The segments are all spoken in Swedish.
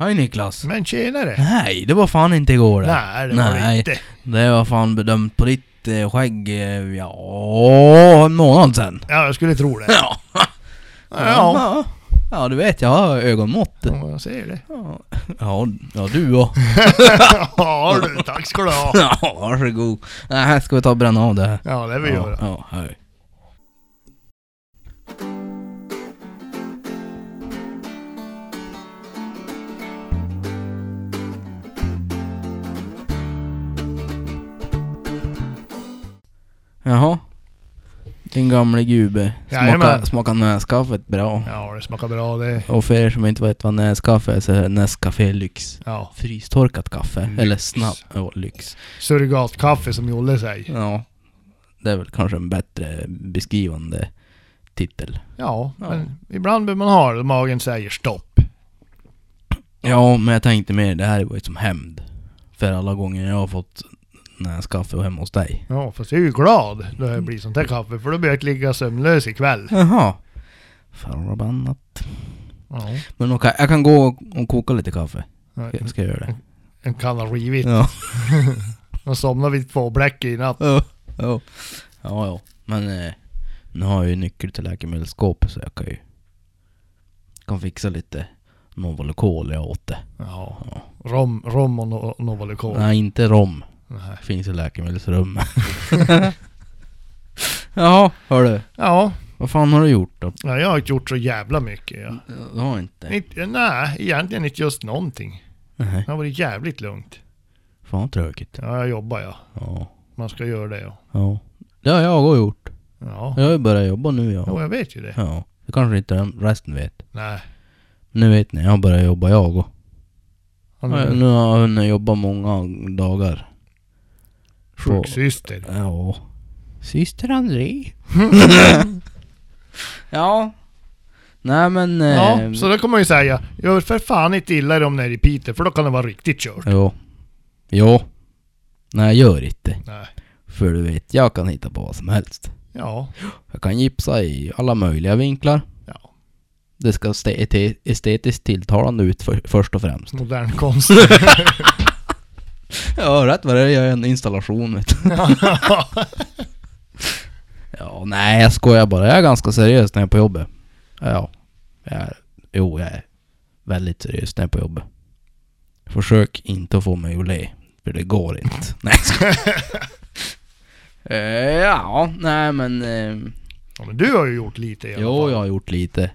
Hej Niklas! Men tjenare! Nej, det var fan inte igår det. Nej, det var det Nej. inte. Det var fan bedömt på ditt eh, skägg, eh, ja, en månad sen. Ja, jag skulle tro det. Ja. Ja, ja. Ja, du vet, jag har ögonmått. ja jag ser det. Ja, ja, ja du och. Ja du, tack ska du ha. Ja, varsågod. Nej, här ska vi ta och bränna av det här. Ja, det vill ja, göra. Ja, hej. Jaha. Din gamle gube. Smakar, näskaffet bra. Ja, det smakar bra det. Och för er som inte vet vad näskaffe är så är Nescafé Lyx. Ja. Frystorkat kaffe. Lyx. Eller snabb... Ja, lyx. Surrogatkaffe som Jolle säger. Ja. Det är väl kanske en bättre beskrivande titel. Ja, Ja. men ibland behöver man ha det. Magen säger stopp. Ja, men jag tänkte mer, det här var ju som hämnd. För alla gånger jag har fått näskaffe och hemma hos dig. Ja, fast jag är ju glad då det blir sånt här kaffe. För då blir jag inte ligga sömnlös ikväll. Jaha. Förbannat. Ja. Men okej, jag kan gå och koka lite kaffe. Ja, Jag ska göra det. En kanna rivit. Ja. Och somnar vid två bläck i natt. Ja, ja. Ja, ja. Men eh, nu har jag ju nyckel till läkemedelsskåpet så jag kan ju... Kan fixa lite Novalucol jag åt det. Ja. Ja. Rom, rom och no, Novalucol. Nej, inte rom. Nej. Finns i läkemedelsrum. Jaha, hörru. Ja, Vad fan har du gjort då? ja, jag har inte gjort så jävla mycket. Ja. Du har inte? Inte, nej, egentligen inte just någonting. Nej. Det har varit jävligt lugnt. Fan tråkigt. Ja, jag jobbar ja. Ja. Man ska göra det ja. Ja. Det har jag också gjort. Ja, Jag har ju börjat jobba nu jo, ja. jag vet ju det. Ja. Det kanske inte den- resten vet. Nej. Nu vet ni, jag har börjat jobba jag också. Ja, Nu har jag hunnit jobba många dagar. Sjuksyster. Ja. Syster André. ja. Nej men... Ja, eh, så det kan man ju säga. Gör för fan inte illa om ni är i Piteå, för då kan det vara riktigt kört. Jo. Jo. Nej gör inte. Nej. För du vet, jag kan hitta på vad som helst. Ja. Jag kan gipsa i alla möjliga vinklar. Ja. Det ska se estetiskt tilltalande ut för, först och främst. Modern konst. Ja, rätt vad det är gör jag en installation vet du. Ja, nej jag skojar bara. Jag är ganska seriös när jag är på jobbet. Ja. Jag är, jo, jag är väldigt seriös när jag är på jobbet. Försök inte att få mig att le. För det går inte. Nej jag. Eh, Ja, nej men... eh, ja, men du har ju gjort lite i alla Jo, fall. jag har gjort lite.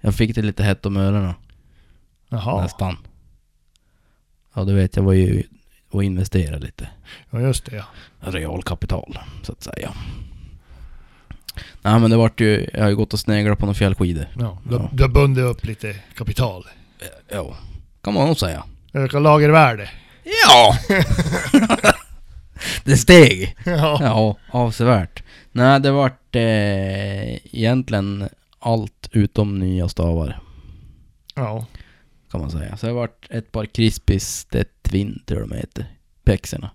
Jag fick det lite hett om öronen. Jaha. Nästan. Ja, du vet jag var ju och investerade lite. Ja, just det ja. realkapital, så att säga. Nej men det vart ju, jag har ju gått och sneglat på några fjällskidor. ja. Du, Ja. du har bundit upp lite kapital. Ja, kan man nog säga. Öka lagervärde. Ja! det steg. Ja. Ja, avsevärt. Nej, det vart eh, egentligen allt utom nya stavar, Ja. Kan man säga. Så det vart ett par Crispis The Twin, tror jag de heter, pexerna.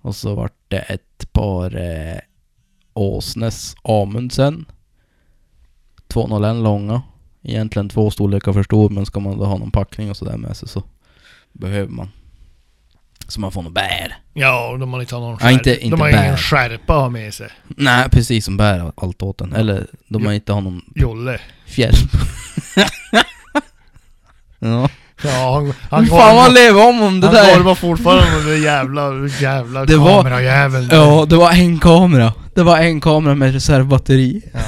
Och så vart det ett par eh, Åsnes Amundsen. 201 långa. Egentligen två storlekar för stor, men ska man då ha någon packning och sådär med sig så behöver man. Så man får något bär. Ja, de har inte har någon Ja, skärpa. inte- inte de har bär. ingen skärpa att ha med sig. Nej, precis som bär allt åt en. Eller de har inte har någon Jolle. fjäll. ja. Ja, han, han Fan vad lever om om det han där. gormar fortfarande den jävla, jävla Det var- kamerajäveln. Ja, det var en kamera. Det var en kamera med reservbatteri. Ja.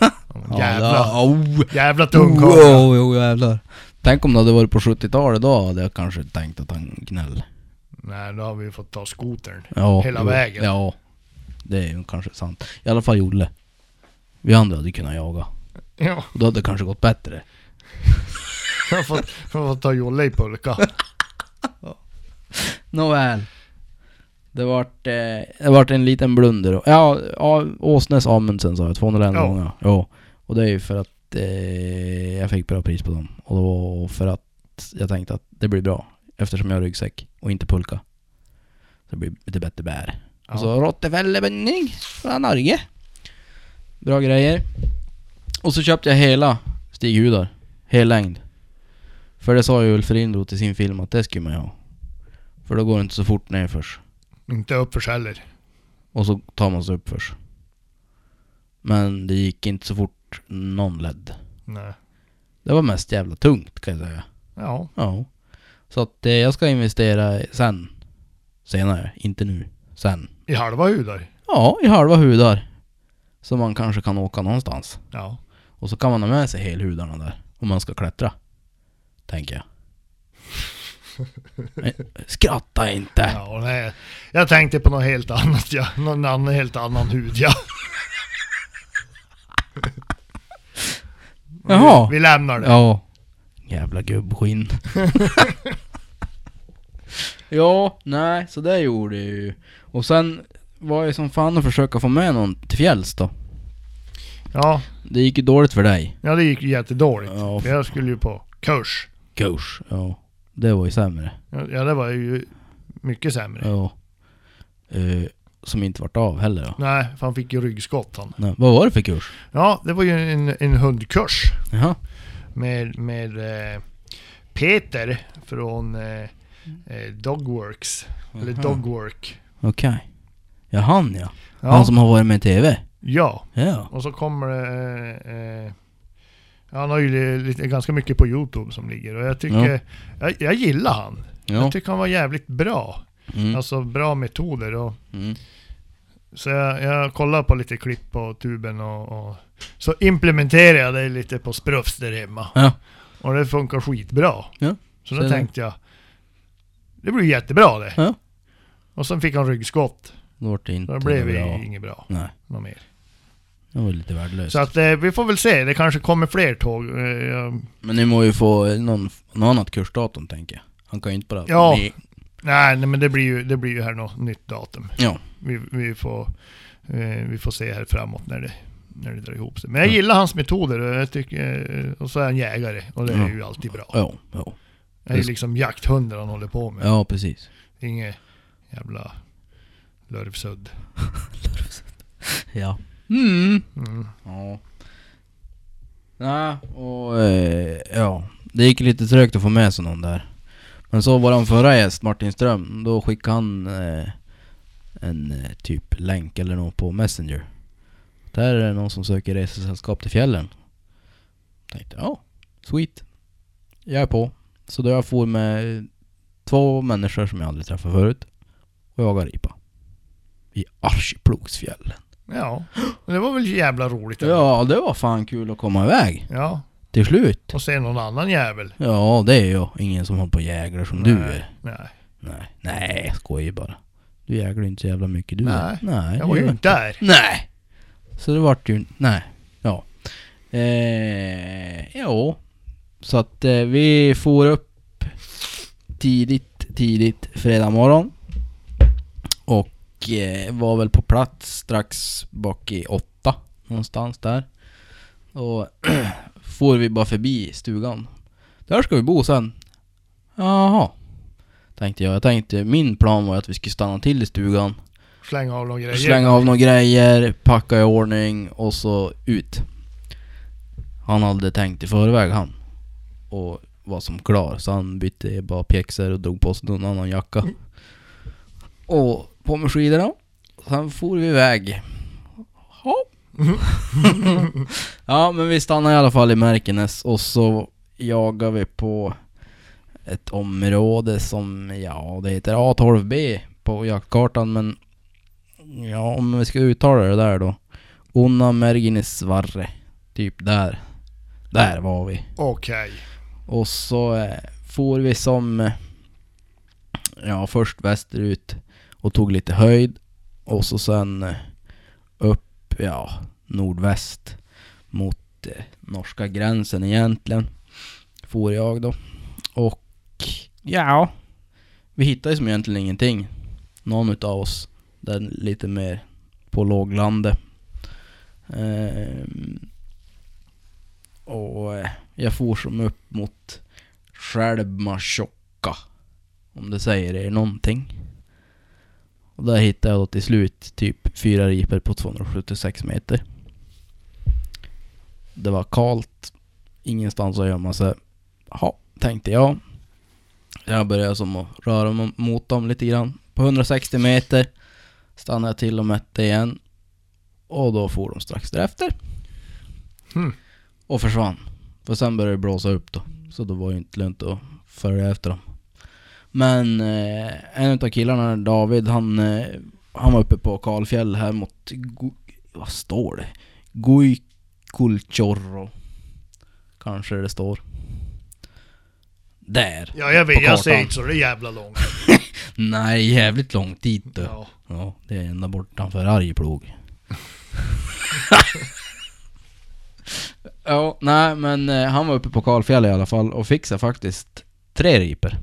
Ja, Jävla, det- oh. jävla tung Oh, kamera. oh, oh, jävlar. Tänk om det hade varit på 70-talet, då hade jag kanske tänkt att han gnäll. Nej, då har vi fått ta skotern. Ja, Hela jo, vägen. Ja, det är ju kanske sant. I alla fall Jolle. Vi andra hade kunnat jaga. Ja, Och då hade det kanske gått bättre. jag har fått, jag har fått ta Jolle i pulka. Nåväl. Det vart, eh, det vart en liten blunder. då. Ja, ja Åsnes Amundsen sa jag, 201 Ja. gånger. Ja. Och det är ju för att eh, jag fick bra pris på dem. Och då för att jag tänkte att det blir bra. Eftersom jag har ryggsäck och inte pulka. Så det blir lite bättre bär. Ja. Och så Rottefellebundning från Norge. Bra grejer. Och så köpte jag hela stighudar. Hel längd. För det sa ju Ulf Lindroth i sin film att det skulle man ju ha. För då går det inte så fort nerförs. Inte uppförs heller. Och så tar man sig uppförs. Men det gick inte så fort någon ledde. Nej. Det var mest jävla tungt kan jag säga. Ja. Ja. Så att eh, jag ska investera sen. Senare, inte nu. Sen. I halva hudar. Ja, i halva hudar. Så man kanske kan åka någonstans. Ja. Och så kan man ha med sig helhudarna där. Om man ska klättra. Tänker jag. Skratta inte! Ja, nej. Jag tänkte på något helt annat ja. Någon annan, helt annan hud ja. Jaha. Vi, vi lämnar det. Ja. Jävla gubbskinn. ja, nej, så det gjorde jag ju. Och sen var jag som fan att försöka få med någon till fjälls då. Ja, Det gick ju dåligt för dig. ja det gick ju jättedåligt. Ja, För jag skulle ju på kurs. Kurs. Ja. Det var ju sämre. Ja, det var ju mycket sämre. Ja. Eh, som inte vart av heller då. Nej, för han fick ju ryggskott han. Nej. Vad var det för kurs? Ja, det var ju en, en hundkurs. Jaha. med, med eh, Peter från eh, eh, Dogworks. Eller Aha. Dogwork. Okej. Ja, han ja. Ja, Han som har varit med i TV? ja. Ja. och så kommer det... Han har ju li- lite, ganska mycket på Youtube som ligger och jag tycker... Jag, jag gillar han. Ja. Jag tycker han var jävligt bra. Mm. Alltså bra metoder och... Mm. Så jag, jag kollar på lite klipp på tuben och, och så implementerar jag det lite på Sprufs där hemma. Ja. Och det funkar skitbra. Ja, Så då det. tänkte jag, det blir jättebra det. Ja. Och sen fick han ryggskott. Då vart det inte Så det blev bra. inget bra. Nej, Något mer. Det var lite värdelöst. Så att eh, vi får väl se, det kanske kommer fler tåg. Eh, jag- Men ni må ju få någon, någon annat kursdatum tänker jag. Han kan ju inte bara... Ja. Ni, nej, nej men det blir ju, det blir ju här något nytt datum. ja. Vi, vi, får, eh, vi får se här framåt när det, när det drar ihop sig. Men jag Ja. gillar hans metoder och, jag tycker, eh, och så är han jägare och det är Ja. ju alltid bra. Ja, ja. Det är ju liksom jakthundar han håller på med. Ja, precis. Inget jävla lurvsudd. Ja. Mm. Mm. Ja. Nej, och eh, ja. Det gick lite trögt att få med sig någon där. Men så våran förra gäst, Martin Ström, då skickade han eh, en eh, typ länk eller något på Messenger. Där är det någon som söker resesällskap till fjällen. Tänkte, ja, sweet. Jag är på. Så då jag for med två människor som jag aldrig träffat förut. Och jagar ripa. I Arjeplogsfjällen. Ja, det var väl jävla roligt. eller? Ja, det var fan kul att komma iväg. ja. Till slut. Och se någon annan jävel. Ja, det är jag. Ingen som håller på och jäglar som du Nej, är. Nej, Nej, nej, jag skojar bara. Du jäglar inte så jävla mycket du Nej. Nej, jag var ju gör inte där. Nej! Så det vart ju... Nej. Ja. Eh, ja. Så att eh, vi får upp tidigt, tidigt fredag morgon. Eh, var väl på plats strax bak i åtta. Någonstans där. Och får vi bara förbi stugan. Där ska vi bo sen. Jaha. Tänkte jag. Jag tänkte, min plan var att vi skulle stanna till i stugan. Slänga av några grejer. Slänga av några grejer, packa i ordning och så ut. Han hade tänkt i förväg han. Och var som klar. Så han bytte bara pjäxor och drog på sig någon annan jacka. Och på med skidorna. Sen for vi iväg. Ja. ja men vi stannade i alla fall i Märkenäs och så jagade vi på ett område som, ja det heter A12B på jaktkartan men Ja, om vi ska uttala det där då. Onna Merginisvarre. Typ där. Där var vi. Okej. Och så eh, for vi som... Ja, först västerut och tog lite höjd. Och så sen eh, upp, ja, nordväst mot eh, norska gränsen egentligen. For jag då. Och ja, vi hittade ju som egentligen ingenting. Någon utav oss. Där lite mer på låglandet. Ehm, och eh, jag for som upp mot Självmartjocka. Om det säger er någonting. Och där hittade jag då till slut typ fyra riper på 276 meter. Det var kallt. Ingenstans att gömma sig. Ja, tänkte jag. Jag började som att röra mig mot dem lite grann. På 160 meter stannade jag till och mätte igen. Och då for de strax därefter. Hmm. Och försvann. För sen började det blåsa upp då. Så då var det inte lönt att följa efter dem. Men eh, en av killarna, David, han, eh, han var uppe på Kalfjäll här mot... Vad står det? Guiculchorro. Kanske det står. Där. Ja, jag vet. Jag ser inte så det är jävla långt. Nej, jävligt långt dit du. Ja. Ja, det är ända bortanför Arjeplog. ja, nej men eh, han var uppe på Kalfjäll i alla fall och fixade faktiskt tre riper.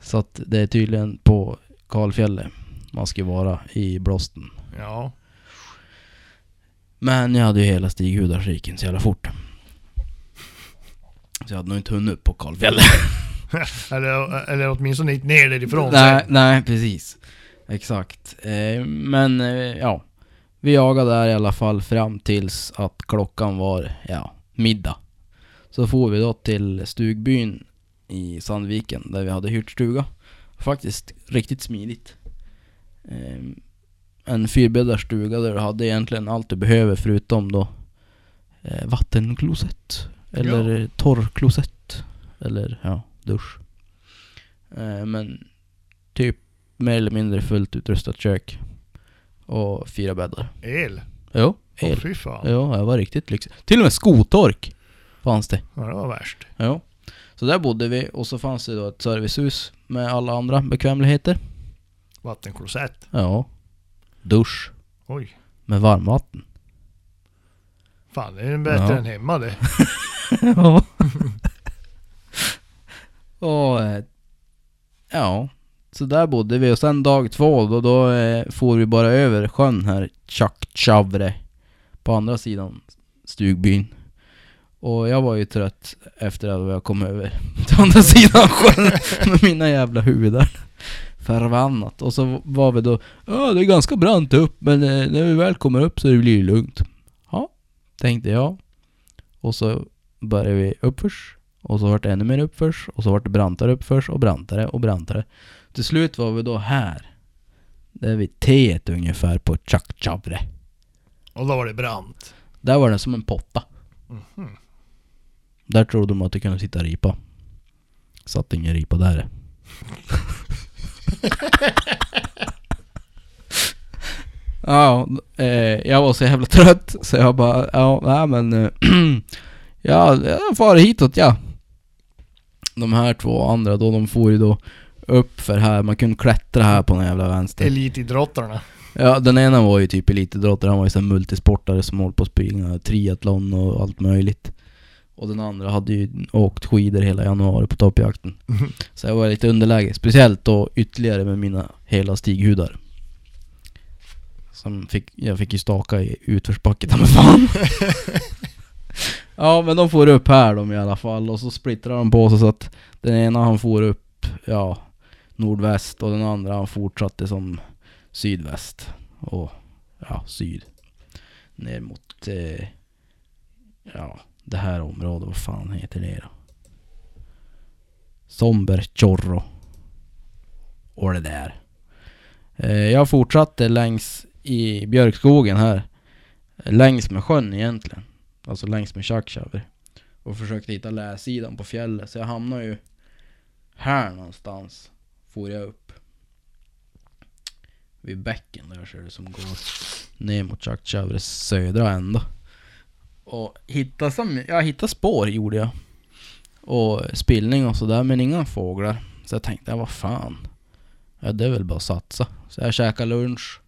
Så att det är tydligen på Kalfjället man ska vara i blåsten. Ja. Men jag hade ju hela Stighudarskiken så jävla fort. Så jag hade nog inte hunnit upp på Kalfjället. eller, eller åtminstone inte ner därifrån Nej, sen. nej precis. Exakt. Eh, men eh, ja, vi jagade där i alla fall fram tills att klockan var, ja, middag. Så får vi då till stugbyn i Sandviken där vi hade hyrt stuga. Faktiskt riktigt smidigt. Eh, en fyrbäddars stuga där du hade egentligen allt du behöver förutom då eh, vattenklosett. Eller Ja. torrklosett. Eller ja, dusch. Eh, men typ mer eller mindre fullt utrustat kök. Och fyra bäddar. El? Jo, Åh el. fy fan. Jo, det var riktigt lyxigt. Till och med skotork fanns det. Ja, det var värst. Jo. Så där bodde vi och så fanns det då ett servicehus med alla andra bekvämligheter. Vattenklosett. Ja. Dusch Oj. med varmvatten. Fan, det är bättre Ja. än hemma det. Ja. och eh, ja, så där bodde vi och sen dag två då, då eh, for vi bara över sjön här, Tjaktjavre, på andra sidan stugbyn. Och jag var ju trött efter att jag kom över till andra sidan sjön med mina jävla huvudar. Förbannat. Och så var vi då, ja det är ganska brant upp men eh, när vi väl kommer upp så blir det lugnt. Ja, tänkte jag. Och så började vi uppförs. Och så vart det ännu mer uppförs. Och så vart det brantare uppförs och brantare och brantare. Till slut var vi då här. Där vid T ungefär på Tjaktjavre. Och då var det brant. Där var den som en potta. Mhm. Där trodde de att det kunde sitta ripa. Satt ingen ripa där. ja, eh, jag var så jävla trött så jag bara, ja, nej men... Eh, ja, jag far hitåt ja. De här två andra då, de får ju då upp för här, man kunde klättra här på den jävla vänster. Elitidrottarna. Ja, den ena var ju typ elitidrottare, han var ju sån multisportare som håller på att springa triathlon och allt möjligt. Och den andra hade ju åkt skidor hela januari på toppjakten. Så jag var lite underläge, speciellt då ytterligare med mina hela stighudar. Som fick, jag fick ju staka i utförsbacke, mig fan. ja men de får upp här de i alla fall och så splittrar de på sig så att den ena han får upp, ja, nordväst och den andra han fortsatte som sydväst och ja, syd. Ner mot, eh, ja, det här området, vad fan heter det då? Somberchorro. Och det där. Eh, jag fortsatte längs i björkskogen här. Längs med sjön egentligen. Alltså längs med Tjaktjavre. Och försökte hitta läsidan på fjället. Så jag hamnade ju här någonstans. For jag upp. Vid bäcken där ser det som går ner mot Tjaktjavres södra ända. Och hitta, som, jag hittade spår gjorde jag. Och spillning och sådär men inga fåglar. Så jag tänkte, ja, vad fan. Ja det är väl bara att satsa. Så jag käkade lunch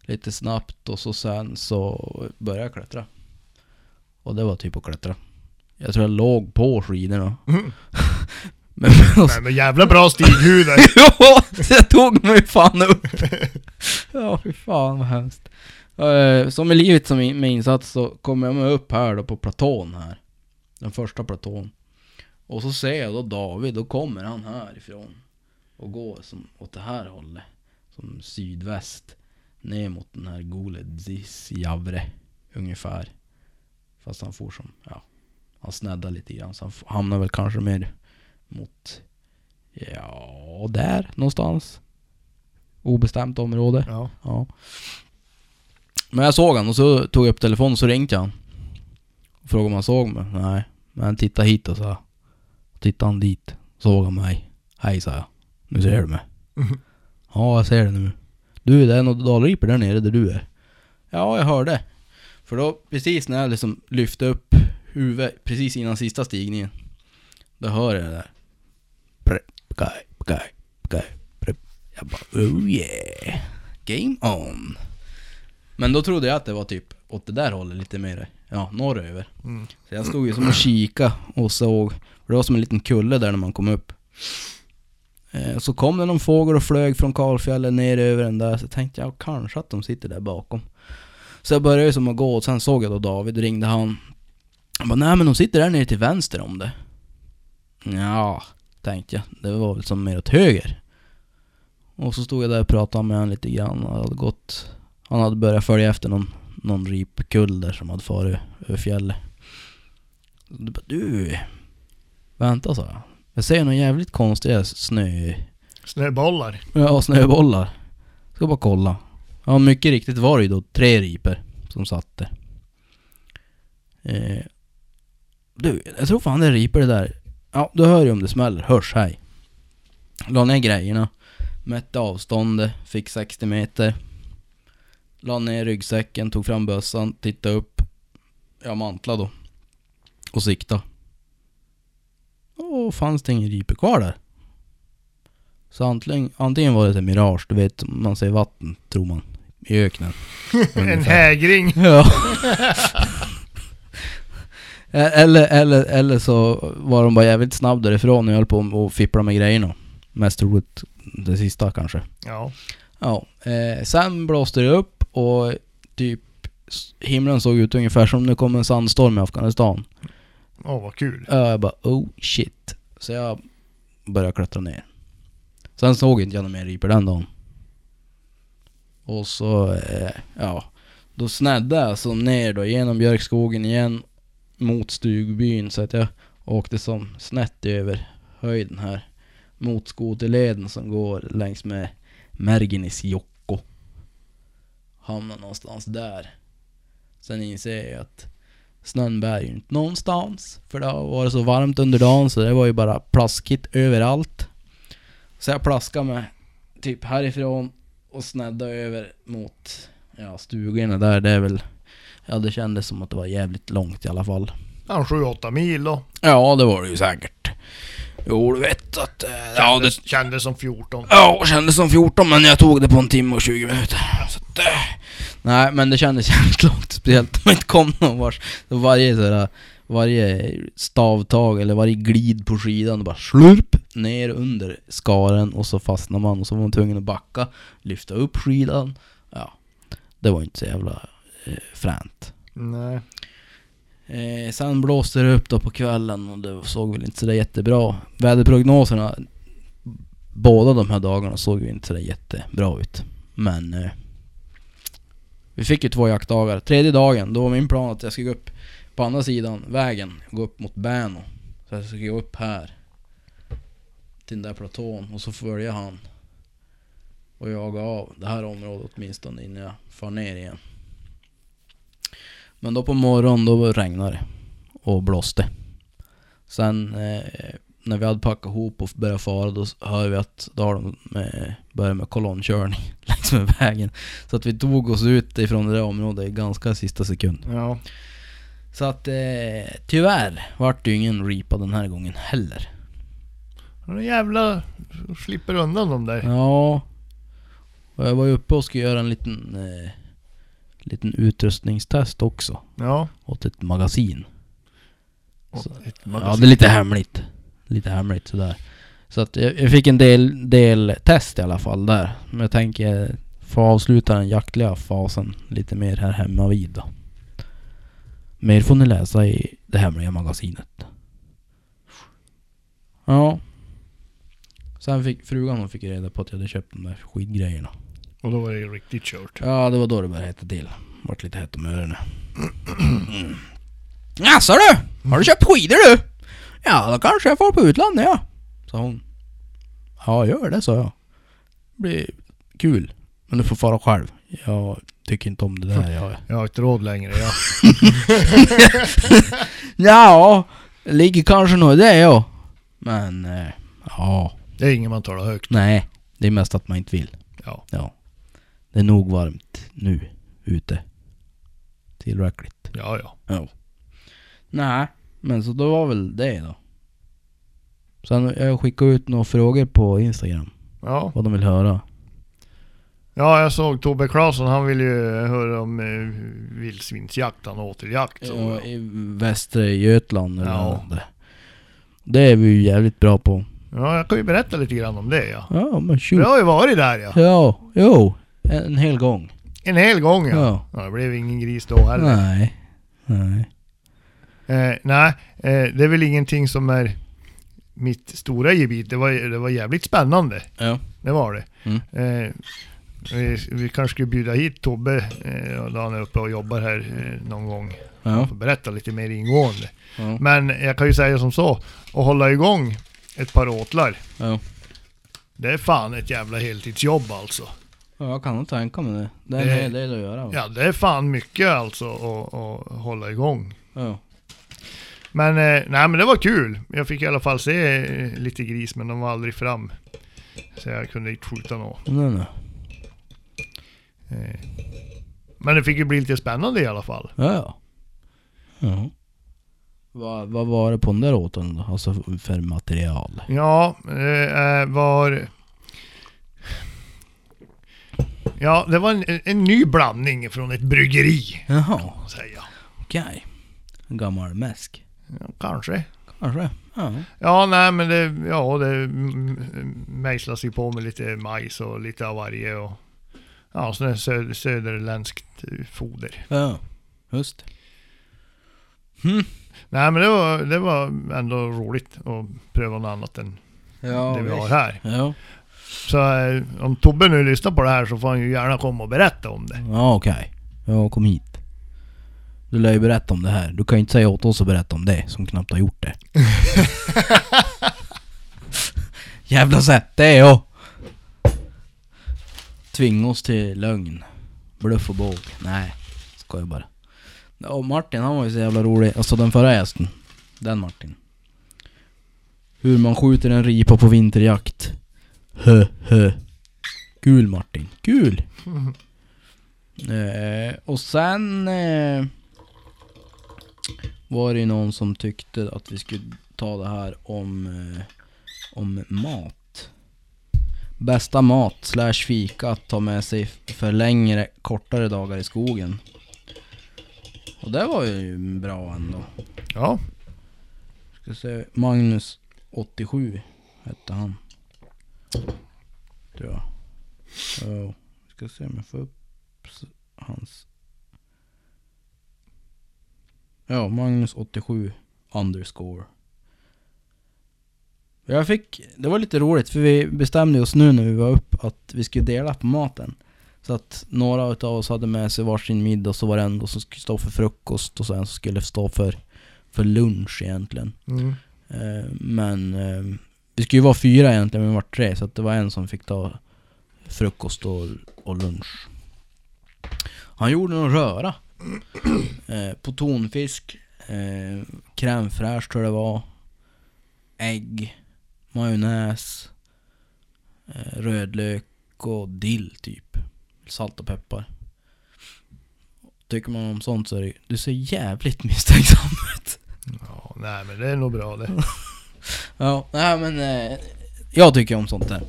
lite snabbt och så sen så började jag klättra. Och det var typ att klättra. Jag tror jag låg på skidorna. Mm. men, Nej men jävla bra stighudar. ja, så jag tog mig fan upp. ja, fy fan vad hemskt. Eh, Som i livet som i- med insats så kommer jag upp här då på platån här. Den första platån. Och så ser jag då David, då kommer han härifrån. Och går som åt det här hållet. Som sydväst. Ner mot den här Goledzis Javre. Ungefär. Fast han får som, ja. Han sneddade lite grann så han hamnade väl kanske mer mot, ja, där någonstans. Obestämt område. Ja. Ja. Men jag såg han och så tog jag upp telefonen och så ringde han. Och frågade om han såg mig. Nej. Men han tittade hit och sa. Tittade han dit. Såg han mig. Hej sa jag. Nu ser du mig. Ja jag ser det nu. Du det är något dalripor där nere där du är. Ja jag hörde. För då precis när jag liksom lyfte upp huvudet precis innan sista stigningen. Då hör jag det där. Jag bara oh yeah. Game on. Men då trodde jag att det var typ åt det där hållet lite mer, ja norröver. Mm. Så jag stod ju som och kika och såg, för det var som en liten kulle där när man kom upp. Eh, så kom det någon fågel och flög från kalfjället ner över den där, så tänkte jag kanske att de sitter där bakom. Så jag började ju som att gå och sen såg jag då David, ringde han. Jag bara, nej men de sitter där nere till vänster om det. Ja, tänkte jag. Det var väl som mer åt höger. Och så stod jag där och pratade med honom lite grann. Han hade gått... Han hade börjat följa efter någon, någon ripkull där som hade farit över fjället. Du bara, du... Vänta sa jag. Jag ser några jävligt konstiga snö... Snöbollar. Ja, snöbollar. Ska bara kolla. Ja, mycket riktigt var det ju då tre riper som satt där. Eh, du, jag tror fan det är ripor det där. Ja, du hör ju om det smäller. Hörs, hej. La ner grejerna. Mätte avståndet. Fick 60 meter. La ner ryggsäcken, tog fram bössan, tittade upp. Jag mantlade då. Och sikta. Och fanns det ingen ripe kvar där. Så antingen, antingen var det ett mirage, du vet man ser vatten tror man. I öknen. en hägring. Ja. eller, eller, eller så var de bara jävligt snabb därifrån och höll på att fippla med grejerna. Mest troligt det sista kanske. Ja. Ja, eh, sen blåste det upp och typ himlen såg ut ungefär som det kom en sandstorm i Afghanistan. Åh vad kul. Ja, jag bara oh shit. Så jag började klättra ner. Sen såg inte jag några mer ripor den dagen. Och så, eh, ja. Då snäddade jag så ner då genom björkskogen igen mot stugbyn så att jag åkte som snett över höjden här. Mot skoterleden som går längs med Merginisjokko. Hamnar någonstans där. Sen inser jag att Snön bär ju inte någonstans. För det har varit så varmt under dagen så det var ju bara plaskigt överallt. Så jag plaskade mig typ härifrån och snäddade över mot ja, stugorna där. Det är väl... Ja det kändes som att det var jävligt långt i alla fall. Ja, 7-8 mil då. Ja det var det ju säkert. Jo du vet att... eh, Ja det... Kändes, som 14. Ja, kändes som 14 men jag tog det på en timme och 20 minuter. Så att, eh, nej men det kändes jävligt långt. Speciellt om man inte kom någon vars. Så varje sådär, varje stavtag eller varje glid på skidan bara slurp ner under skaren och så fastnar man och så var man tvungen att backa, lyfta upp skidan. Ja, det var inte så jävla eh, fränt. Nej. Eh, sen blåste det upp då på kvällen och det såg väl inte sådär jättebra. Väderprognoserna båda de här dagarna såg ju inte sådär jättebra ut. Men eh, vi fick ju två jaktdagar. Tredje dagen, då var min plan att jag skulle gå upp på andra sidan vägen, gå upp mot Bärno. Så jag skulle gå upp här. Till den där platån och så följa han. Och jaga av det här området åtminstone innan jag far ner igen. Men då på morgonen då regnade det och blåste. Sen eh, när vi hade packat ihop och börjat fara då hör vi att då har de med, börjat med kolonnkörning längs med vägen. Så att vi tog oss ut ifrån det där området i ganska sista sekund. Ja. Så att eh, tyvärr vart det ju ingen ripa den här gången heller. Men jävla slipper undan de där. Ja. Och jag var ju uppe och skulle göra en liten, eh, liten utrustningstest också. Ja. Åt ett magasin. Så- ett Ja, magasin. det är lite hemligt. Lite hemligt sådär. Så att jag, jag fick en del, del test i alla fall där. Men jag tänker få avsluta den jaktliga fasen lite mer här hemma vid då. Mer får ni läsa i det hemliga magasinet. Ja. Sen fick frugan hon fick reda på att jag hade köpt de där skitgrejerna. Och då var det ju riktigt kört. Ja, det var då det började hetta till. Vart lite hett om öronen. Jaså du? Har du köpt skidor du? Ja, då kanske jag får på utlandet ja. Sa hon. Ja, gör det sa jag. Det blir kul. Men du får fara själv. Jag tycker inte om det där. Jag... Jag har inte råd längre. Ja. Ja, ligger kanske nog i det ja. Men, eh, ja. Det är ingen man talar högt. Nej, det är mest att man inte vill. Ja. Ja. Det är nog varmt nu ute. Tillräckligt. Ja, ja. Ja. Nej, men så då var väl det då. Sen jag skickade ut några frågor på Instagram. Ja, Vad de vill höra. ja jag såg Tobbe Claesson. Han vill ju höra om eh, vildsvinsjakt, han åteljakt. Så, Ja, I Västra Götland eller Ja. det. Det är vi ju jävligt bra på. ja, jag kan ju berätta lite grann om det ja. Ja men Jag shoot. har ju varit där ja. Ja, jo. En, hel gång. En hel gång ja. Ja. ja det blev ingen gris då heller. Nej. Nej. Eh, nej, eh, det är väl ingenting som är mitt stora gebit. Det var, det var jävligt spännande. Ja. Det var det. Mm. Eh, vi, vi kanske skulle bjuda hit Tobbe, eh, då han är uppe och jobbar här eh, någon gång. Ja. Får berätta lite mer ingående. Ja. Men jag kan ju säga som så, att hålla igång ett par åtlar, ja. det är fan ett jävla heltidsjobb alltså. Ja, jag kan nog tänka mig det. Det är en Det- hel del att göra. va? Ja, det är fan mycket alltså att, att hålla igång. Ja. Men, eh, nej men det var kul. Jag fick i alla fall se eh, lite gris, men de var aldrig fram. Så jag kunde inte skjuta något. Nej, nej. Eh, Men det fick ju bli lite spännande i alla fall. Ja, ja. ja. Vad, vad var det på den där åten då? Alltså för material? Ja, det var... Ja, det var en, en ny blandning från ett bryggeri, Jaha, säger jag. okej. En gammal mäsk. Ja, kanske. Kanske. Ja. Ja, nej men det, ja, det mm, mejslas ju på med lite majs och lite av varje och... Ja, sån där sö söderländskt eh, foder. Ja, just. Hm. Nej men det var, det var ändå roligt att pröva något annat än Ja, det vi har här. Ja, Så eh, om Tobbe nu lyssnar på det här så får han ju gärna komma och berätta om det. ja okej. Ja, kom hit. Du lär ju berätta om det här. Du kan ju inte säga åt oss att berätta om det som knappt har gjort det. Jävla sätt det är jag. Tvinga oss till lögn. Bluff och båg. Nej, skojar bara. Och Martin han var ju så jävla rolig. Alltså den förra gästen. Den Martin. Hur man skjuter en ripa på vinterjakt. Hö, hö. Kul Martin. Kul. Eh, och sen eh, var det ju någon som tyckte att vi skulle ta det här om, eh, om mat. Bästa mat slash fika att ta med sig för längre, kortare dagar i skogen. Och det var ju bra ändå. Ja, Ska se, Magnus 87 hette han. Tror jag. Ja, ska se om jag får upp hans... Ja, Magnus 87 underscore. Jag fick, det var lite roligt för vi bestämde oss nu när vi var upp att vi skulle dela på maten. Så att några utav oss hade med sig varsin middag så var det en som skulle stå för frukost och sen så skulle det stå för, för lunch egentligen. mm. Eh, men eh, vi skulle ju vara fyra egentligen, men vi var tre. Så att det var en som fick ta frukost och, och lunch. Han gjorde någon röra. Eh, på tonfisk, eh, crème fraîche tror jag det var. Ägg, majonnäs, eh, rödlök och dill typ. Salt och peppar. Tycker man om sånt så är det, du ser jävligt misstänksam ut. ja, nej men det är nog bra det. Ja, nej men eh, jag tycker om sånt där.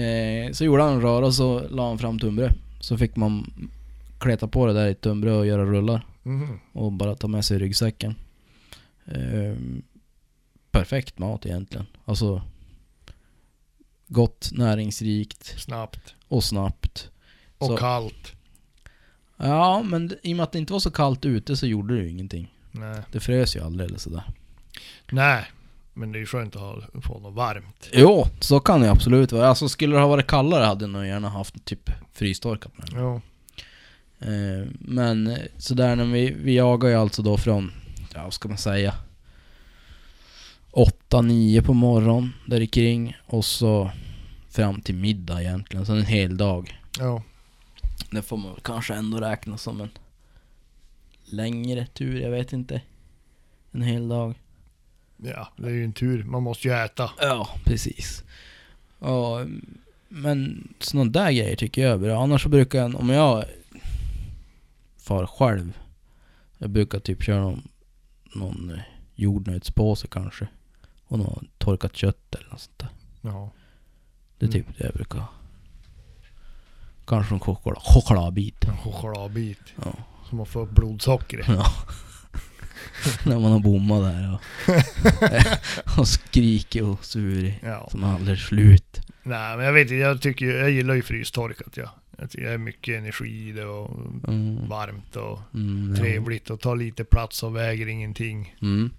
Eh, så gjorde han en röra och så la han fram tunnbröd. Så fick man kleta på det där i tunnbröd och göra rullar. Mhm. Och bara ta med sig ryggsäcken. Eh, perfekt mat egentligen. Alltså gott, näringsrikt Snabbt. och snabbt. Och Så- kallt. Ja, men i och med att det inte var så kallt ute så gjorde det ju ingenting. Nej. Det frös ju aldrig eller sådär. nej. Men det är ju skönt att ha, få något varmt. Jo, så kan det absolut vara. Alltså skulle det ha varit kallare hade jag nog gärna haft typ frystorkat med. Ja. Eh, men eh, sådär när vi, vi jagar ju alltså då från ja vad ska man säga? 8-9 på morgonen där kring och så fram till middag egentligen, så en hel dag. Ja. Det får man kanske ändå räkna som en längre tur, jag vet inte. En hel dag. Ja, det är ju en tur. Man måste ju äta. Ja, precis. Ja, men sådana där grejer tycker jag är bra. Annars så brukar jag, om jag far själv, jag brukar typ köra någon, någon jordnötspåse kanske. Och något torkat kött eller något sånt där. Ja. Det är typ det jag brukar. Kanske en choklad, chokladbit. En chokladbit. Ja. Så man får upp blodsockret. Ja. När man har bommat där och, och skriker och surit. Ja. Som aldrig är slut. Nej men jag vet inte, jag tycker jag gillar ju frystorkat ja. Det är mycket energi i det och Mm. varmt och Mm, ja. trevligt och tar lite plats och väger ingenting. Mm.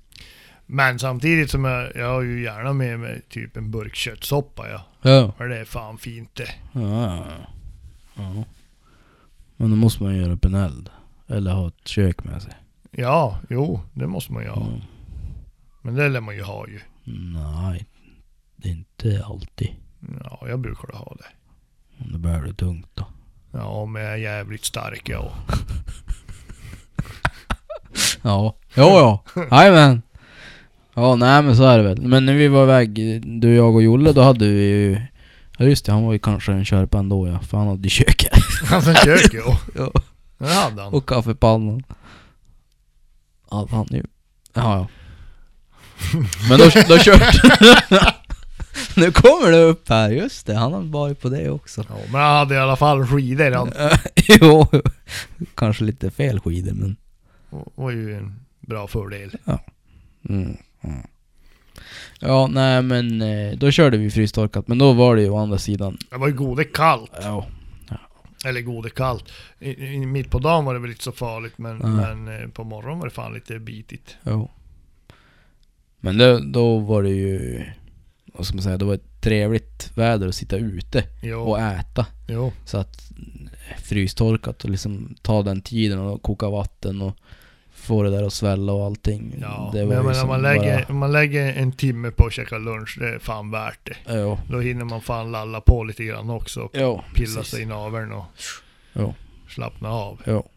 Men samtidigt som jag, jag har ju gärna med mig typ en burk köttsoppa ja. Ja. För det är fan fint det. Ja. ja. Men då måste man göra upp en eld. Eller ha ett kök med sig. Ja, jo, det måste man ju ha. Mm. Men det lär man ju ha ju. Nej, det är inte alltid. Ja, jag brukar ha det. Om det börjar bli tungt då. Ja, om jag är jävligt stark ja. Ja, jo ja. Jajamän. Ja, nej men så är det väl. Men när vi var iväg, du, jag och Jolle, då hade vi ju... Ja just det, han var ju kanske en körpa ändå ja. För han hade ju köket. Alltså kök ja. Ja. Det hade han. Och kaffepannan. Hade han ju. Ja, ja. Men då, då kört... nu kommer det upp här, just det. Han har varit på det också. Ja, men han hade i alla fall skidor. Han jo, kanske lite fel skidor men... var ju en bra fördel. Mm. Mm. Ja, nej men eh, då körde vi frystorkat, men då var det ju å andra sidan... Det var ju gode kallt. Ja. Eller gode kallt. I, i, mitt på dagen var det väl inte så farligt men, Nej. men eh, på morgonen var det fan lite bitigt. Jo. Men det, då var det ju... Vad ska man säga? Det var ett trevligt väder att sitta ute Jo, och äta. jo. Så att eh, frystorkat och liksom ta den tiden och koka vatten och få det där att svälla och allting. Ja, det men var jag ju menar, som om man, lägger, bara- man lägger en timme på att käka lunch, det är fan värt det. Jo, Då hinner man fan lalla på lite grann också. jo, Pilla precis. sig i naveln och Jo. slappna av. Jo.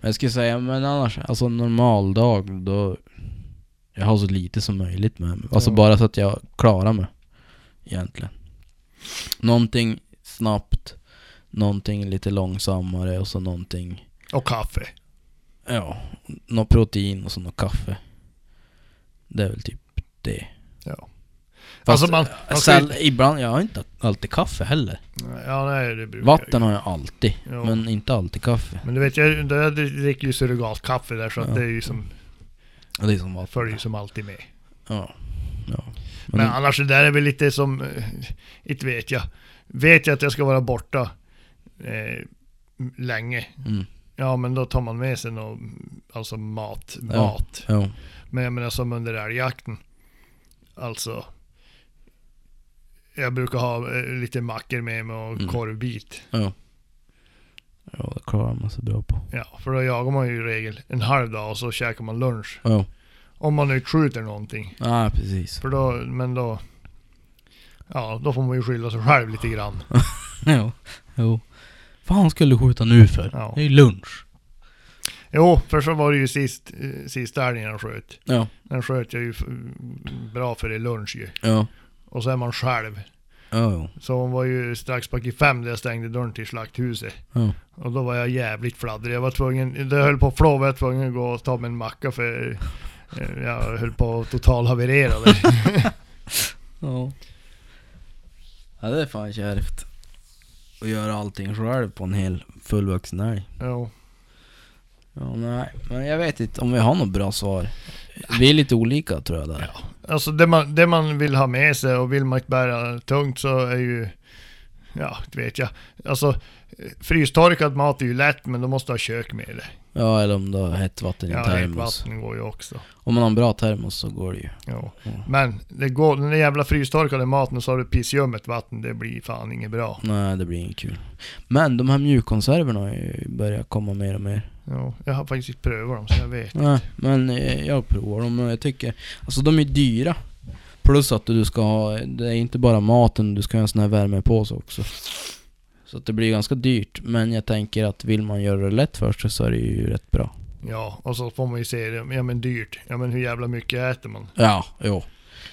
Men jag skulle säga, men annars, alltså en normal dag då... Jag har så lite som möjligt med mig. Alltså Ja. bara så att jag klarar mig. Egentligen. Någonting snabbt, någonting lite långsammare och så någonting... Och kaffe. Ja, något protein och så något kaffe. Det är väl typ det. Ja. Fast Alltså man- man ska säll- ibland, jag har inte alltid kaffe heller. Ja, nej det brukar Vatten har jag alltid, Ja. men inte alltid kaffe. Men du vet, jag, jag dricker ju surrogatkaffe där så att Ja. det är ju som, Ja, det är som vatten. följer ju som alltid med. Ja. ja. Men, annars det där är väl lite som, eh, inte vet jag. Vet jag att jag ska vara borta eh, länge, Mm. Ja men då tar man med sig något, alltså mat, Ja. mat. Ja. Men jag menar som under älgjakten, alltså jag brukar ha eh, lite mackor med mig och Mm. korvbit. Ja. Ja, det klarar man sig bra på. Ja, för då jagar man ju i regel en halv dag och så käkar man lunch. Ja. Om man nu skjuter någonting. Ja, precis. För då, men då... Ja, då får man ju skylla sig själv lite grann. Ja. Jo. Fan skulle du skjuta nu för? Ja. Det är ju lunch. Jo, för så var det ju sist, eh, sista älgen jag sköt. Ja. Den sköt jag ju bra för i lunch ju. Ja. Och så är man själv. Jo. Så hon var ju strax bak i fem när jag stängde dörren till slakthuset. Ja. Och då var jag jävligt fladdrig. Jag var tvungen, det höll på att flå, var jag tvungen att gå och ta mig en macka för eh, jag höll på att totalhaverera där. Ja. Ja, det är fan kärvt. Att göra allting själv på en hel fullvuxen älg. jo. Ja, nej. Men jag vet inte om vi har något bra svar. Vi är lite olika tror jag där. Alltså det man, det man vill ha med sig och vill man bära tungt så är ju... Ja, det vet jag. Alltså frystorkad mat är ju lätt men då måste du ha kök med det. Ja, eller om du har hett vatten i en Ja, hett termos. vatten går ju också. Om man har en bra termos så går det ju. Ja. Ja. Men det går, den där jävla frystorkade maten så har du pissljummet vatten, det blir fan inget bra. Nej, det blir inget kul. Men de här mjukkonserverna har ju börjat komma mer och mer. Ja, jag har faktiskt inte prövat dem så jag vet. Nej, men eh, jag provar dem och jag tycker... Alltså de är dyra. Plus att du ska ha... Det är inte bara maten, du ska ha en sån här värmepåse också. Så att det blir ganska dyrt. Men jag tänker att vill man göra det lätt för sig så är det ju rätt bra. Ja, och så får man ju se det. Ja men dyrt. Ja men hur jävla mycket äter man? Ja, jo.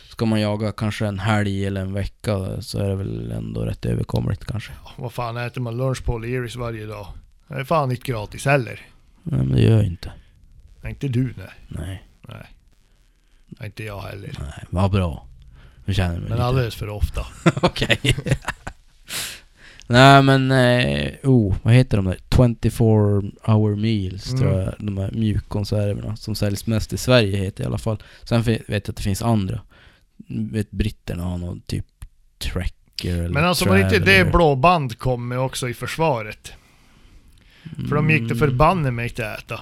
Ska man jaga kanske en helg eller en vecka så är det väl ändå rätt överkomligt kanske. Ja, vad fan äter man lunch på O'Learys varje dag? Det är fan inte gratis heller. Nej men det gör jag inte. Nej, inte du nej. Nej, Nej. Nej, inte jag heller. nej, vad bra. Nu känner jag mig Men lite... alldeles för ofta. Okej. Nej men, eh, oh, vad heter de där? 24 hour meals Mm. tror jag, de här mjukkonserverna som säljs mest i Sverige heter i alla fall. Sen vet jag att det finns andra. Vet britterna har någon typ tracker eller Men alltså var inte det Traveler. blå band kom med också i försvaret? För de gick det Mm. förbanne mig inte äta.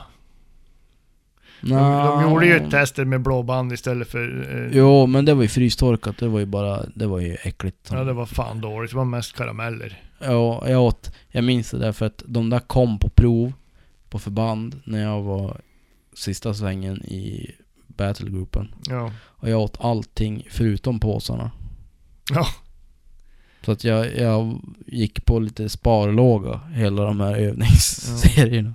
De, de gjorde ju tester med blå band istället för... Eh, Jo men det var ju frystorkat, det var ju bara, det var ju äckligt. Ja det var fan dåligt. Det var mest karameller. Ja, jag åt, jag minns det där för att de där kom på prov på förband när jag var sista svängen i battlegroupen. Ja. Och jag åt allting förutom påsarna. Ja. Så att jag, jag gick på lite sparlåga hela de här övningsserierna.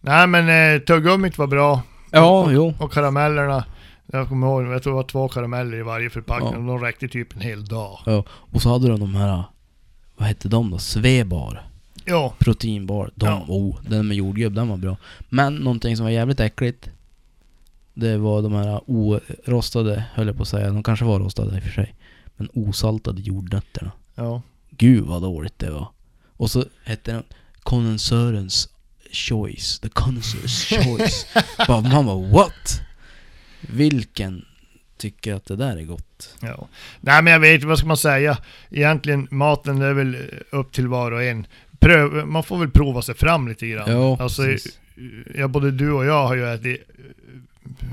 Nej men eh, tuggummit var bra. Ja, och, jo. Och karamellerna. Jag kommer ihåg, jag tror det var två karameller i varje förpackning. Ja. och De räckte typ en hel dag. Och så hade de de här, vad hette de då? Svebar. Ja. Proteinbar. De, Ja. oh, den med jordgubb, den var bra. Men någonting som var jävligt äckligt. Det var de här orostade, höll jag på att säga. De kanske var rostade i och för sig. Men osaltade jordnötterna. Ja. Gud vad dåligt det var. Och så hette den Kondensörens Choice. The Connoisseur's Choice. bara, man bara what? Vilken tycker att det där är gott? Ja. Nej men jag vet vad ska man säga. Egentligen maten är väl upp till var och en. Pröv, man får väl prova sig fram lite grann. Ja, alltså, precis. ja, både du och jag har ju ätit eh,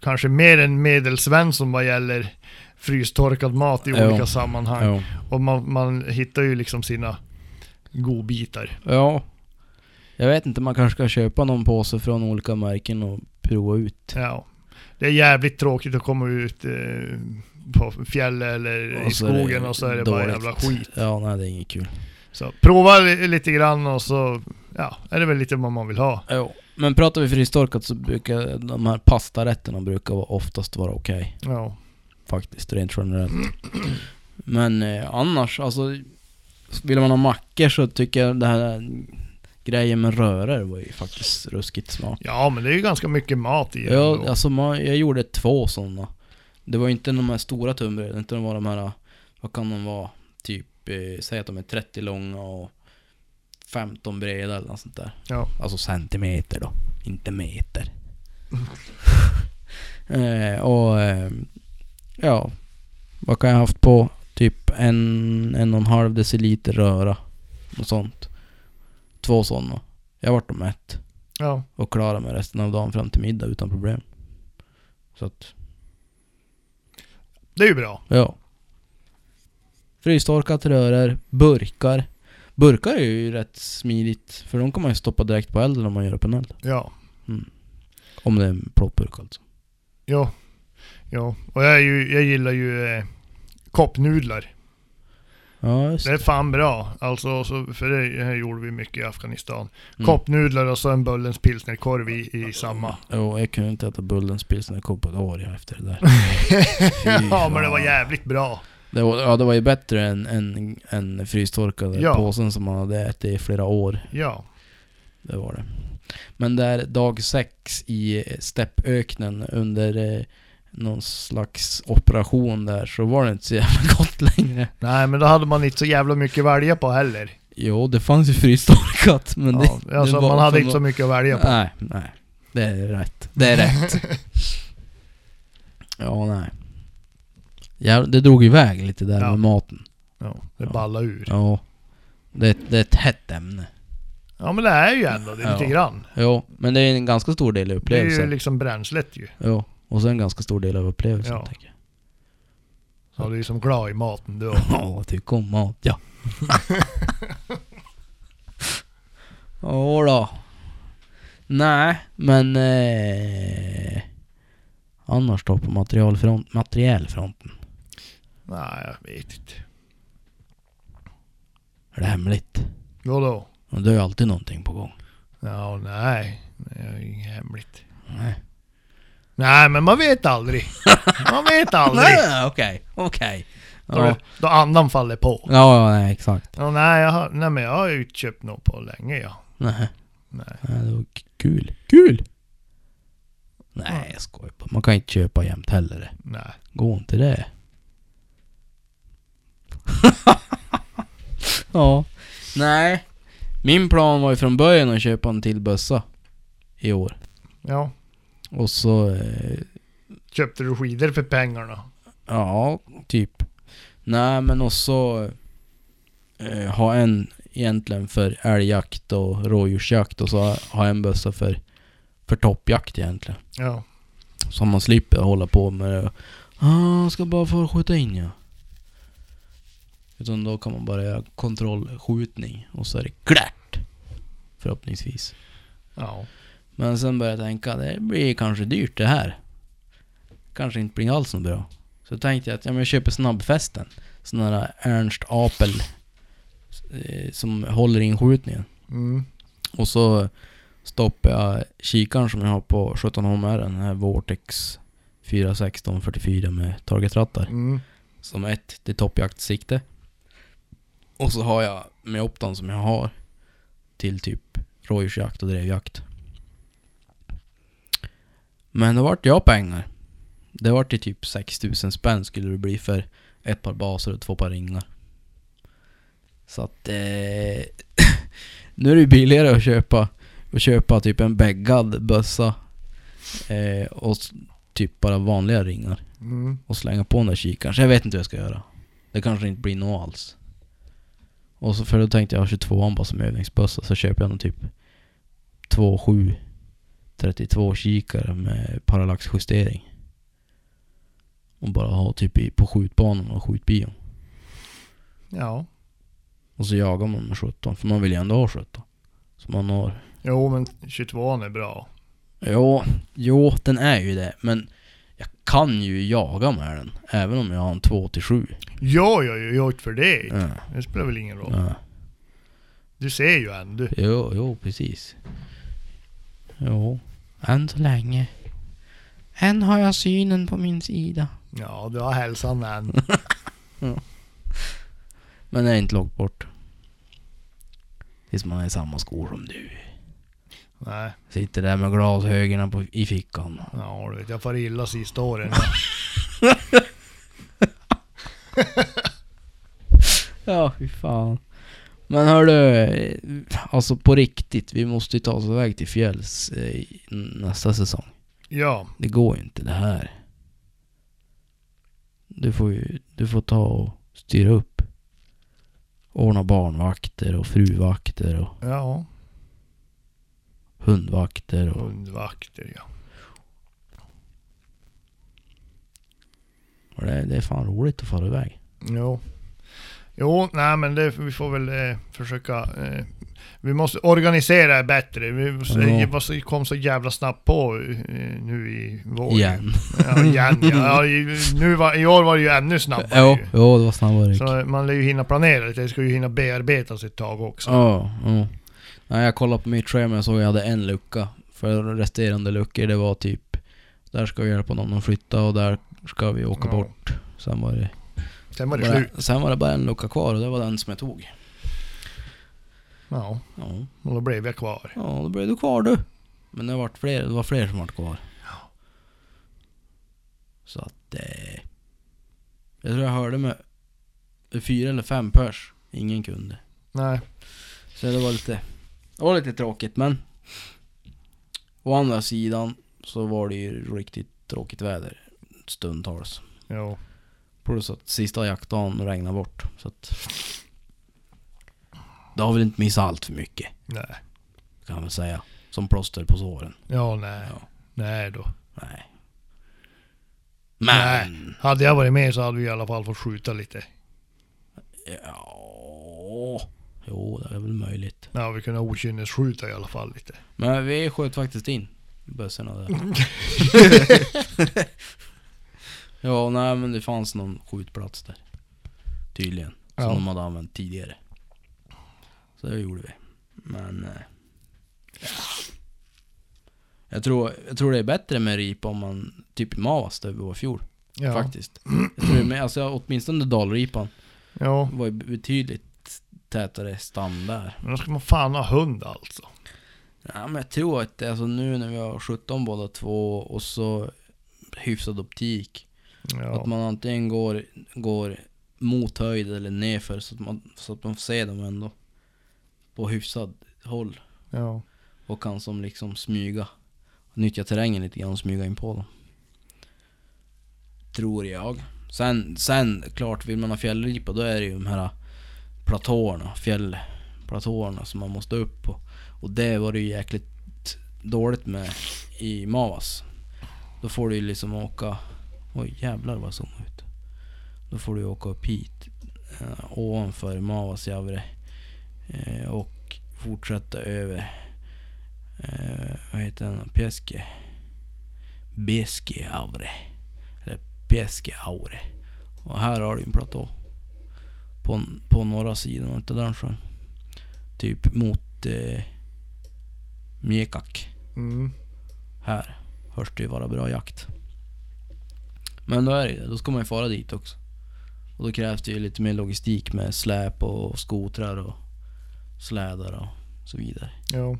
kanske mer än medelsvensson vad gäller frystorkad mat i Ja. olika sammanhang. Ja. Och man, man hittar ju liksom sina godbitar. ja. Jag vet inte, man kanske ska köpa någon påse från olika märken och prova ut. Ja. Det är jävligt tråkigt att komma ut eh, på fjället eller i skogen och så är det bara dåligt. jävla skit. Ja, nej det är inget kul. Så prova li- lite grann och så ja, är det väl lite vad man vill ha. Jo. Men pratar vi frystorkat så brukar de här pastarätterna brukar vara- oftast vara okej. Ja. Faktiskt, rent generellt. Men eh, annars, alltså Vill man ha mackor så tycker jag det här grejen med röror var ju faktiskt ruskigt smart. ja, men det är ju ganska mycket mat i Ja, ändå. alltså man, jag gjorde två sådana. Det var ju inte de här stora tunnbröden, utan det var de här, vad kan de vara? Typ, eh, säg att de är 30 långa och 15 breda eller något sånt där. Ja. Alltså centimeter då, inte meter. eh, och eh, ja, vad kan jag ha haft på? Typ en, en och en halv deciliter röra. Och sånt. Två sådana. Jag vart dem mätt. Ja. Och klarade mig resten av dagen fram till middag utan problem. Så att, Det är ju bra. ja. Frystorkat röror, burkar. Burkar är ju rätt smidigt, för de kan man ju stoppa direkt på elden om man gör på en eld. Ja. Om det är en plåtburk alltså. Ja. Ja. Och jag, är ju, jag gillar ju eh, koppnudlar. Ja, Det är fan bra. Alltså, så, för det här gjorde vi mycket i Afghanistan. Mm. Koppnudlar och så en Bullens pilsnerkorv i, i samma. Jo, jag kunde inte äta Bullens pilsnerkorv på ett år efter det där. ja, men det var jävligt bra. Det var, ja, det var ju bättre än, än, än frystorkade Ja. påsen som man hade ätit i flera år. Ja. Det var det. Men där dag sex i steppöknen under eh, någon slags operation där så var det inte så jävla gott längre. Nej, men då hade man inte så jävla mycket att välja på heller. Jo, det fanns ju frystorkat men ja, det, alltså, det man hade inte så mycket att välja på. Nej, nej. Det är rätt. Det är rätt. ja, nej. Ja, det drog iväg lite där Ja. med maten. Ja, det Ja. ballar ur. Ja. Det, det är ett hett ämne. Ja, men det är ju ändå det, lite Ja. grann. Jo, men det är en ganska stor del av Det är ju upplevelsen. liksom bränslet ju. Jo, och så en ganska stor del av upplevelsen Ja. tänker jag. Ja, du är som glad i maten du. Ja, tycker om mat, ja. Jodå. Nej, men... Eh, annars då på materialfront, materielfronten? Nej, jag vet inte. Är det hemligt? Vadå? Det är ju alltid någonting på gång. Ja, nej. Det är inget hemligt. Nej. Nej, men man vet aldrig. Man vet aldrig. Nej, okej, okej. Då, Ja, då andan faller på. ja, ja, nej, exakt. Ja, nej, jag har, nej, men jag har ju inte köpt något på länge ja. Nej, Nej. nej, det var k- kul. Kul! Nej, jag skojar bara. Man kan inte köpa jämt heller. Nej. Gå inte det. ja. Nej. Min plan var ju från början att köpa en till bössa. I år. Ja. Och så... Eh, Köpte du skidor för pengarna? ja, typ. Nej, men också... Eh, ha en egentligen för älgjakt och rådjursjakt och så ha en bössa för, för toppjakt egentligen. Ja. Så man slipper hålla på med det. Ah, ska bara få skjuta in ja. Utan då kan man bara göra kontrollskjutning och så är det klart. Förhoppningsvis. Ja. Men sen började jag tänka, det blir kanske dyrt det här. Kanske inte blir alls så bra. Så tänkte jag att ja, men jag köper snabbfästen. Sån här Ernst Apel. Eh, som håller inskjutningen. Mm. Och så stoppar jag kikaren som jag har på 17HMR, den här Vortex 41644 med targetrattar. Mm. Som ett till toppjaktsikte. Och så har jag med optan som jag har till typ rådjursjakt och drevjakt. Men det vart jag pengar. Det vart i typ 6000 spänn skulle det bli för ett par baser och två par ringar. Så att eh, nu är det ju billigare att köpa, att köpa typ en bäggad bössa eh, och typ bara vanliga ringar Mm. och slänga på den där kikaren. Så jag vet inte hur jag ska göra. Det kanske inte blir något alls. Och så för då tänkte jag ha 22 bara som övningsbössa så köper jag någon typ 2.7 32 kikare med parallaxjustering. Och bara ha typ i, på skjutbanan och skjutbion. Ja. Och så jagar man med 17, för man vill ju ändå ha 17. Så man har... Jo, men 22 är bra. Jo, jo, den är ju det. Men jag kan ju jaga med den. Även om jag har en 2 till 7. Ja, ja, ja, ja, för det. Ja, Det spelar väl ingen roll. ja. Du ser ju ändå. Jo, jo, precis. Jo, än så länge. Än har jag synen på min sida. Ja, du har hälsan än. Men det är inte långt bort. Tills man är i samma skor som du. Nej. Sitter där med glasögonen på, i fickan. Ja, du vet, jag får illa sista åren. Ja, fy fan. Men hördu, alltså på riktigt. Vi måste ju ta oss iväg till fjälls eh, nästa säsong. Ja, Det går ju inte det här. Du får ju, du får ta och styra upp. Ordna barnvakter och fruvakter och ja. hundvakter och... Hundvakter ja. och det, det är fan roligt att fara iväg. Jo. Jo, nej men det, vi får väl eh, försöka... Eh, vi måste organisera bättre. Vi måste, det måste kom så jävla snabbt på eh, nu i vår. Igen. Ja, igen ja. ja i, nu var, I år var det ju ännu snabbare. Jo, ju. jo, det var snabbare. Så man lär ju hinna planera lite. Det ska ju hinna bearbetas ett tag också. Ja, ja. Nej, jag kollade på mitt schema och såg att jag hade en lucka. För resterande luckor det var typ... Där ska vi hjälpa någon att flytta och där ska vi åka Ja. bort. Sen var det... Sen var det bara, slut. sen var det bara en lucka kvar och det var den som jag tog. Ja, Ja, och då blev jag kvar. ja då blev du kvar du. Men det var fler, det var fler som var kvar. Så att... Eh, jag tror jag hörde med fyra eller fem pers. Ingen kunde. Nej. Så det var lite... Det var lite tråkigt men... Å andra sidan så var det ju riktigt tråkigt väder stundtals. Jo. Plus att sista jaktdagen regnade bort. Så att... Det har väl inte missat allt för mycket Nej. kan man väl säga. Som plåster på såren. Ja, nej. Ja. Nej då. Nej. Men... Nej. Hade jag varit med så hade vi i alla fall fått skjuta lite. Ja... Jo, det är väl möjligt. Ja, vi kunde okynnesskjuta i alla fall lite. Men vi sköt faktiskt in bössorna där. ja, nej men det fanns någon skjutplats där. Tydligen. Som Ja. de hade använt tidigare. Så det gjorde vi. Men... eh, Ja. Jag tror, jag tror det är bättre med ripa om man, typ Mavas där vi var i fjol. Ja. Faktiskt. Jag tror det alltså åtminstone dalripan Ja, var ju betydligt tätare stam där. men då ska man fan ha hund alltså. Ja, men jag tror att det, alltså nu när vi har 17 båda två och så hyfsad optik. Ja. Att man antingen går, går mot höjd eller nerför så att man, så att man får se dem ändå. På hyfsad håll. ja. Och kan som liksom smyga. Nyttja terrängen lite grann och smyga in på dem. Tror jag. Sen, sen klart vill man ha fjällripa då är det ju de här platåerna, fjällplatåerna som man måste upp på. Och det var det ju jäkligt dåligt med i Mavas. Då får du ju liksom åka... Oj jävlar vad som ut. Då får du åka upp hit. Eh, ovanför Mavasjavre. Eh, och fortsätta över eh, vad heter den? Pieske. Beskeaure. Eller Peskeaure. Och här har du en platå. På, på norra sidan utav den sjön. Typ mot eh, Mjekak. Mm. Här hörs det ju vara bra jakt. Men då är det ju- då ska man ju fara dit också. Och då krävs det ju lite mer logistik med släp och skotrar och slädar och så vidare Ja.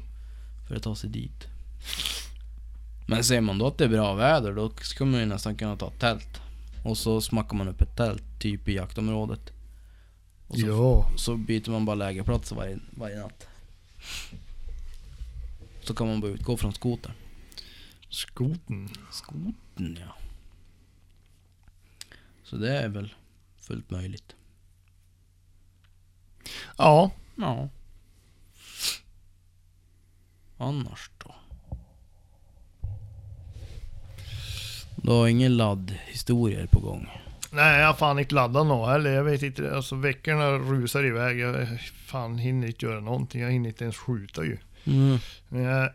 för att ta sig dit. Men ser man då att det är bra väder, då ska man ju nästan kunna ta ett tält. Och så smackar man upp ett tält, typ i jaktområdet. Och så, Ja. så byter man bara lägerplats varje, varje natt. Så kan man bara utgå från skotern. Skoten. Skoten ja. Så det är väl fullt möjligt. Ja. Ja. Annars då? Du har ingen laddhistorier på gång? Nej, jag har fan inte laddat något heller. Jag vet inte. Alltså veckorna rusar iväg. Jag fan hinner inte göra någonting. Jag hinner inte ens skjuta ju. Mm. Men jag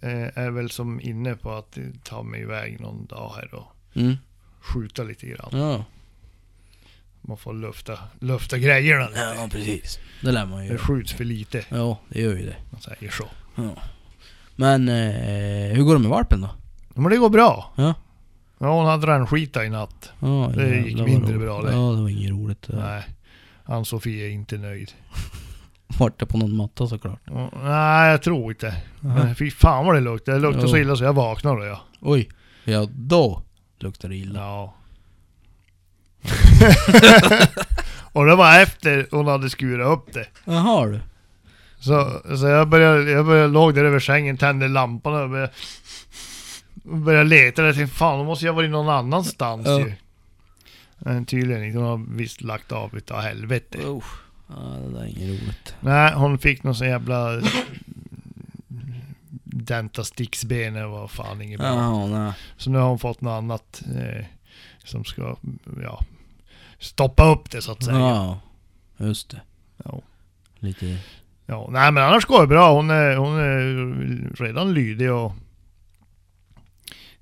är väl som inne på att ta mig iväg någon dag här och Mm. Skjuta lite grann. Ja. Man får lufta, lufta grejerna lite. ja, precis. Det lär man ju Det göra. skjuts för lite, Ja, det gör ju det. man säger så. Ja. Men eh, hur går det med valpen då? Men det går bra. Ja. Ja, hon hade rännskita i natt. Ja, Det jävlar gick vad mindre roligt. bra det. Ja, det var inget roligt. Nej, Ann-Sofie är inte nöjd. Vart det på någon matta såklart. Ja, Nej, jag tror inte. Men fy fan vad det luktar. Det luktar så Jo. illa så jag vaknade då ja. Oj. Ja, då luktar det illa. Ja. och det var efter hon hade skurit upp det. Jaha du. Så, så jag började, jag började låg där över sängen, tände lampan och började, började leta. Jag tänkte fan, då måste jag varit någon annanstans Ja. ju. Men tydligen inte. Hon har visst lagt av utav helvete. Usch. Ja, det där är inget roligt. Nej, hon fick någon sån jävla dentasticksben eller vad fan inget bra. Nej. Så nu har hon fått något annat eh, som ska, ja, stoppa upp det så att säga. Ja, just det. Ja. Lite... Ja, nej men annars går det bra. Hon är, hon är redan lydig och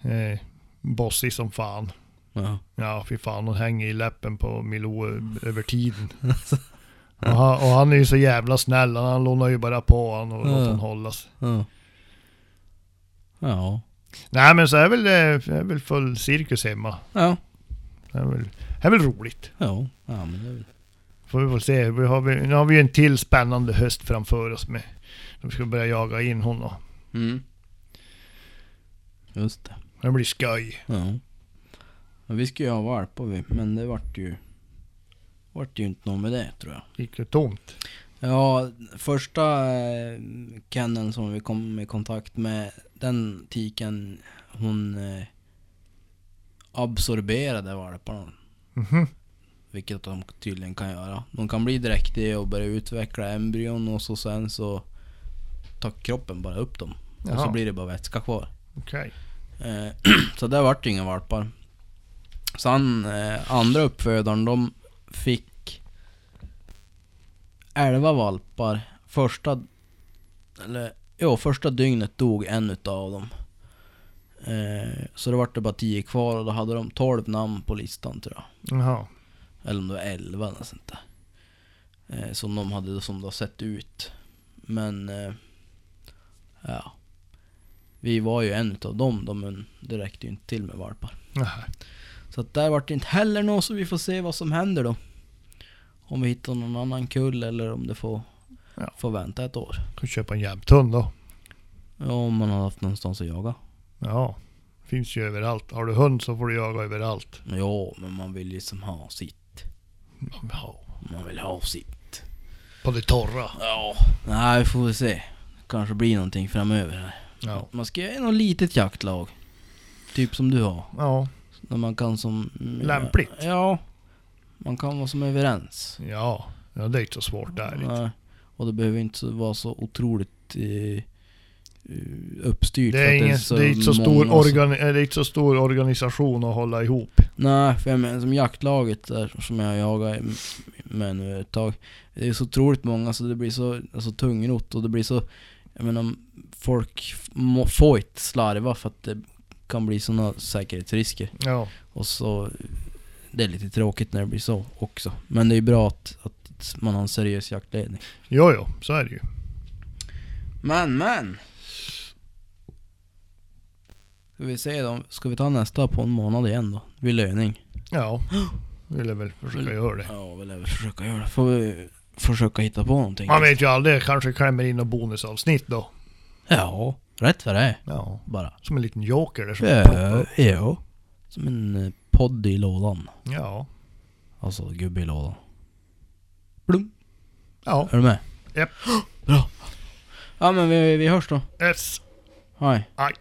eh, bossig som fan. Ja. Ja, fy fan. Hon hänger i läppen på Milou över tiden. och, han, och han är ju så jävla snäll. Han lånar ju bara på han och låter Ja. han hållas. Ja. Ja. Nej men så är väl, är väl full cirkus hemma. Ja. Det är väl, är väl roligt. Ja. Ja, men det är väl... Får vi väl se. Vi har, vi, nu har vi en till spännande höst framför oss med. Vi ska börja jaga in honom. Mm. Just det. Det blir skoj. Ja. Vi skulle ju ha valpar vi, men det vart ju... Vart ju inte någon med det tror jag. Gick det tomt? Ja, första eh, kenneln som vi kom i kontakt med, den tiken, hon eh, absorberade valparna. Mhm. Vilket de tydligen kan göra. De kan bli dräktiga och börja utveckla embryon och så sen så tar kroppen bara upp dem. Och så Jaha. blir det bara vätska kvar. Okej. Eh, så där vart det inga valpar. Sen eh, andra uppfödaren, de fick elva valpar. Första... Eller... Jo, första dygnet dog en utav dem. Eh, så det vart det bara tio kvar och då hade de 12 namn på listan tror jag. Jaha. Eller om det var 11 eller sånt där. Eh, som de hade som det har sett ut. Men... Eh, ja. Vi var ju en utav dem då, men det räckte ju inte till med valpar. Nej. Så att där vart det inte heller något så vi får se vad som händer då. Om vi hittar någon annan kull eller om det får, Ja. får vänta ett år. Kan köpa en jämthund då. Ja, om man har haft någonstans att jaga. Ja. Finns ju överallt. Har du hund så får du jaga överallt. Ja, men man vill ju som ha sitt. Ja. Man vill ha sitt. På det torra. Ja. Nej, vi får väl se. Kanske blir någonting framöver här. Ja. Man ska göra något litet jaktlag. Typ som du har. Ja. Där man kan som... Lämpligt. Ja. Man kan vara som överens. Ja. Ja, det är inte så svårt där. inte. Och det behöver inte vara så otroligt eh, uppstyrt. Det för är, att ingen, så det är inte så stor många som- organi- eh, det är inte så stor organisation att hålla ihop. Nej, för jag menar som jaktlaget där som jag jagar med nu ett tag. Det är så otroligt många så det blir så alltså, tungrot och det blir så... Jag menar, folk må, får inte slarva för att det kan bli sådana säkerhetsrisker. Ja. Och så... Det är lite tråkigt när det blir så också. Men det är bra att, att man har en seriös jaktledning. Jo, jo. Så är det ju. Men, men! Ska vi se då, ska vi ta nästa på en månad igen då? Vid löning. Ja. Vill jag väl försöka göra det. Ja, vill jag väl försöka göra det. Får vi försöka hitta på någonting. Man vet ju aldrig. Kanske klämmer in något bonusavsnitt då. Ja, rätt vad det. Ja. Bara. Som en liten joker där som Ja, ja. Som en eh, podd i lådan. Ja. Alltså gubbe i lådan. Blum. Ja. Är du med? Japp. Bra. Ja men vi, vi hörs då. Yes. Hej. Aj.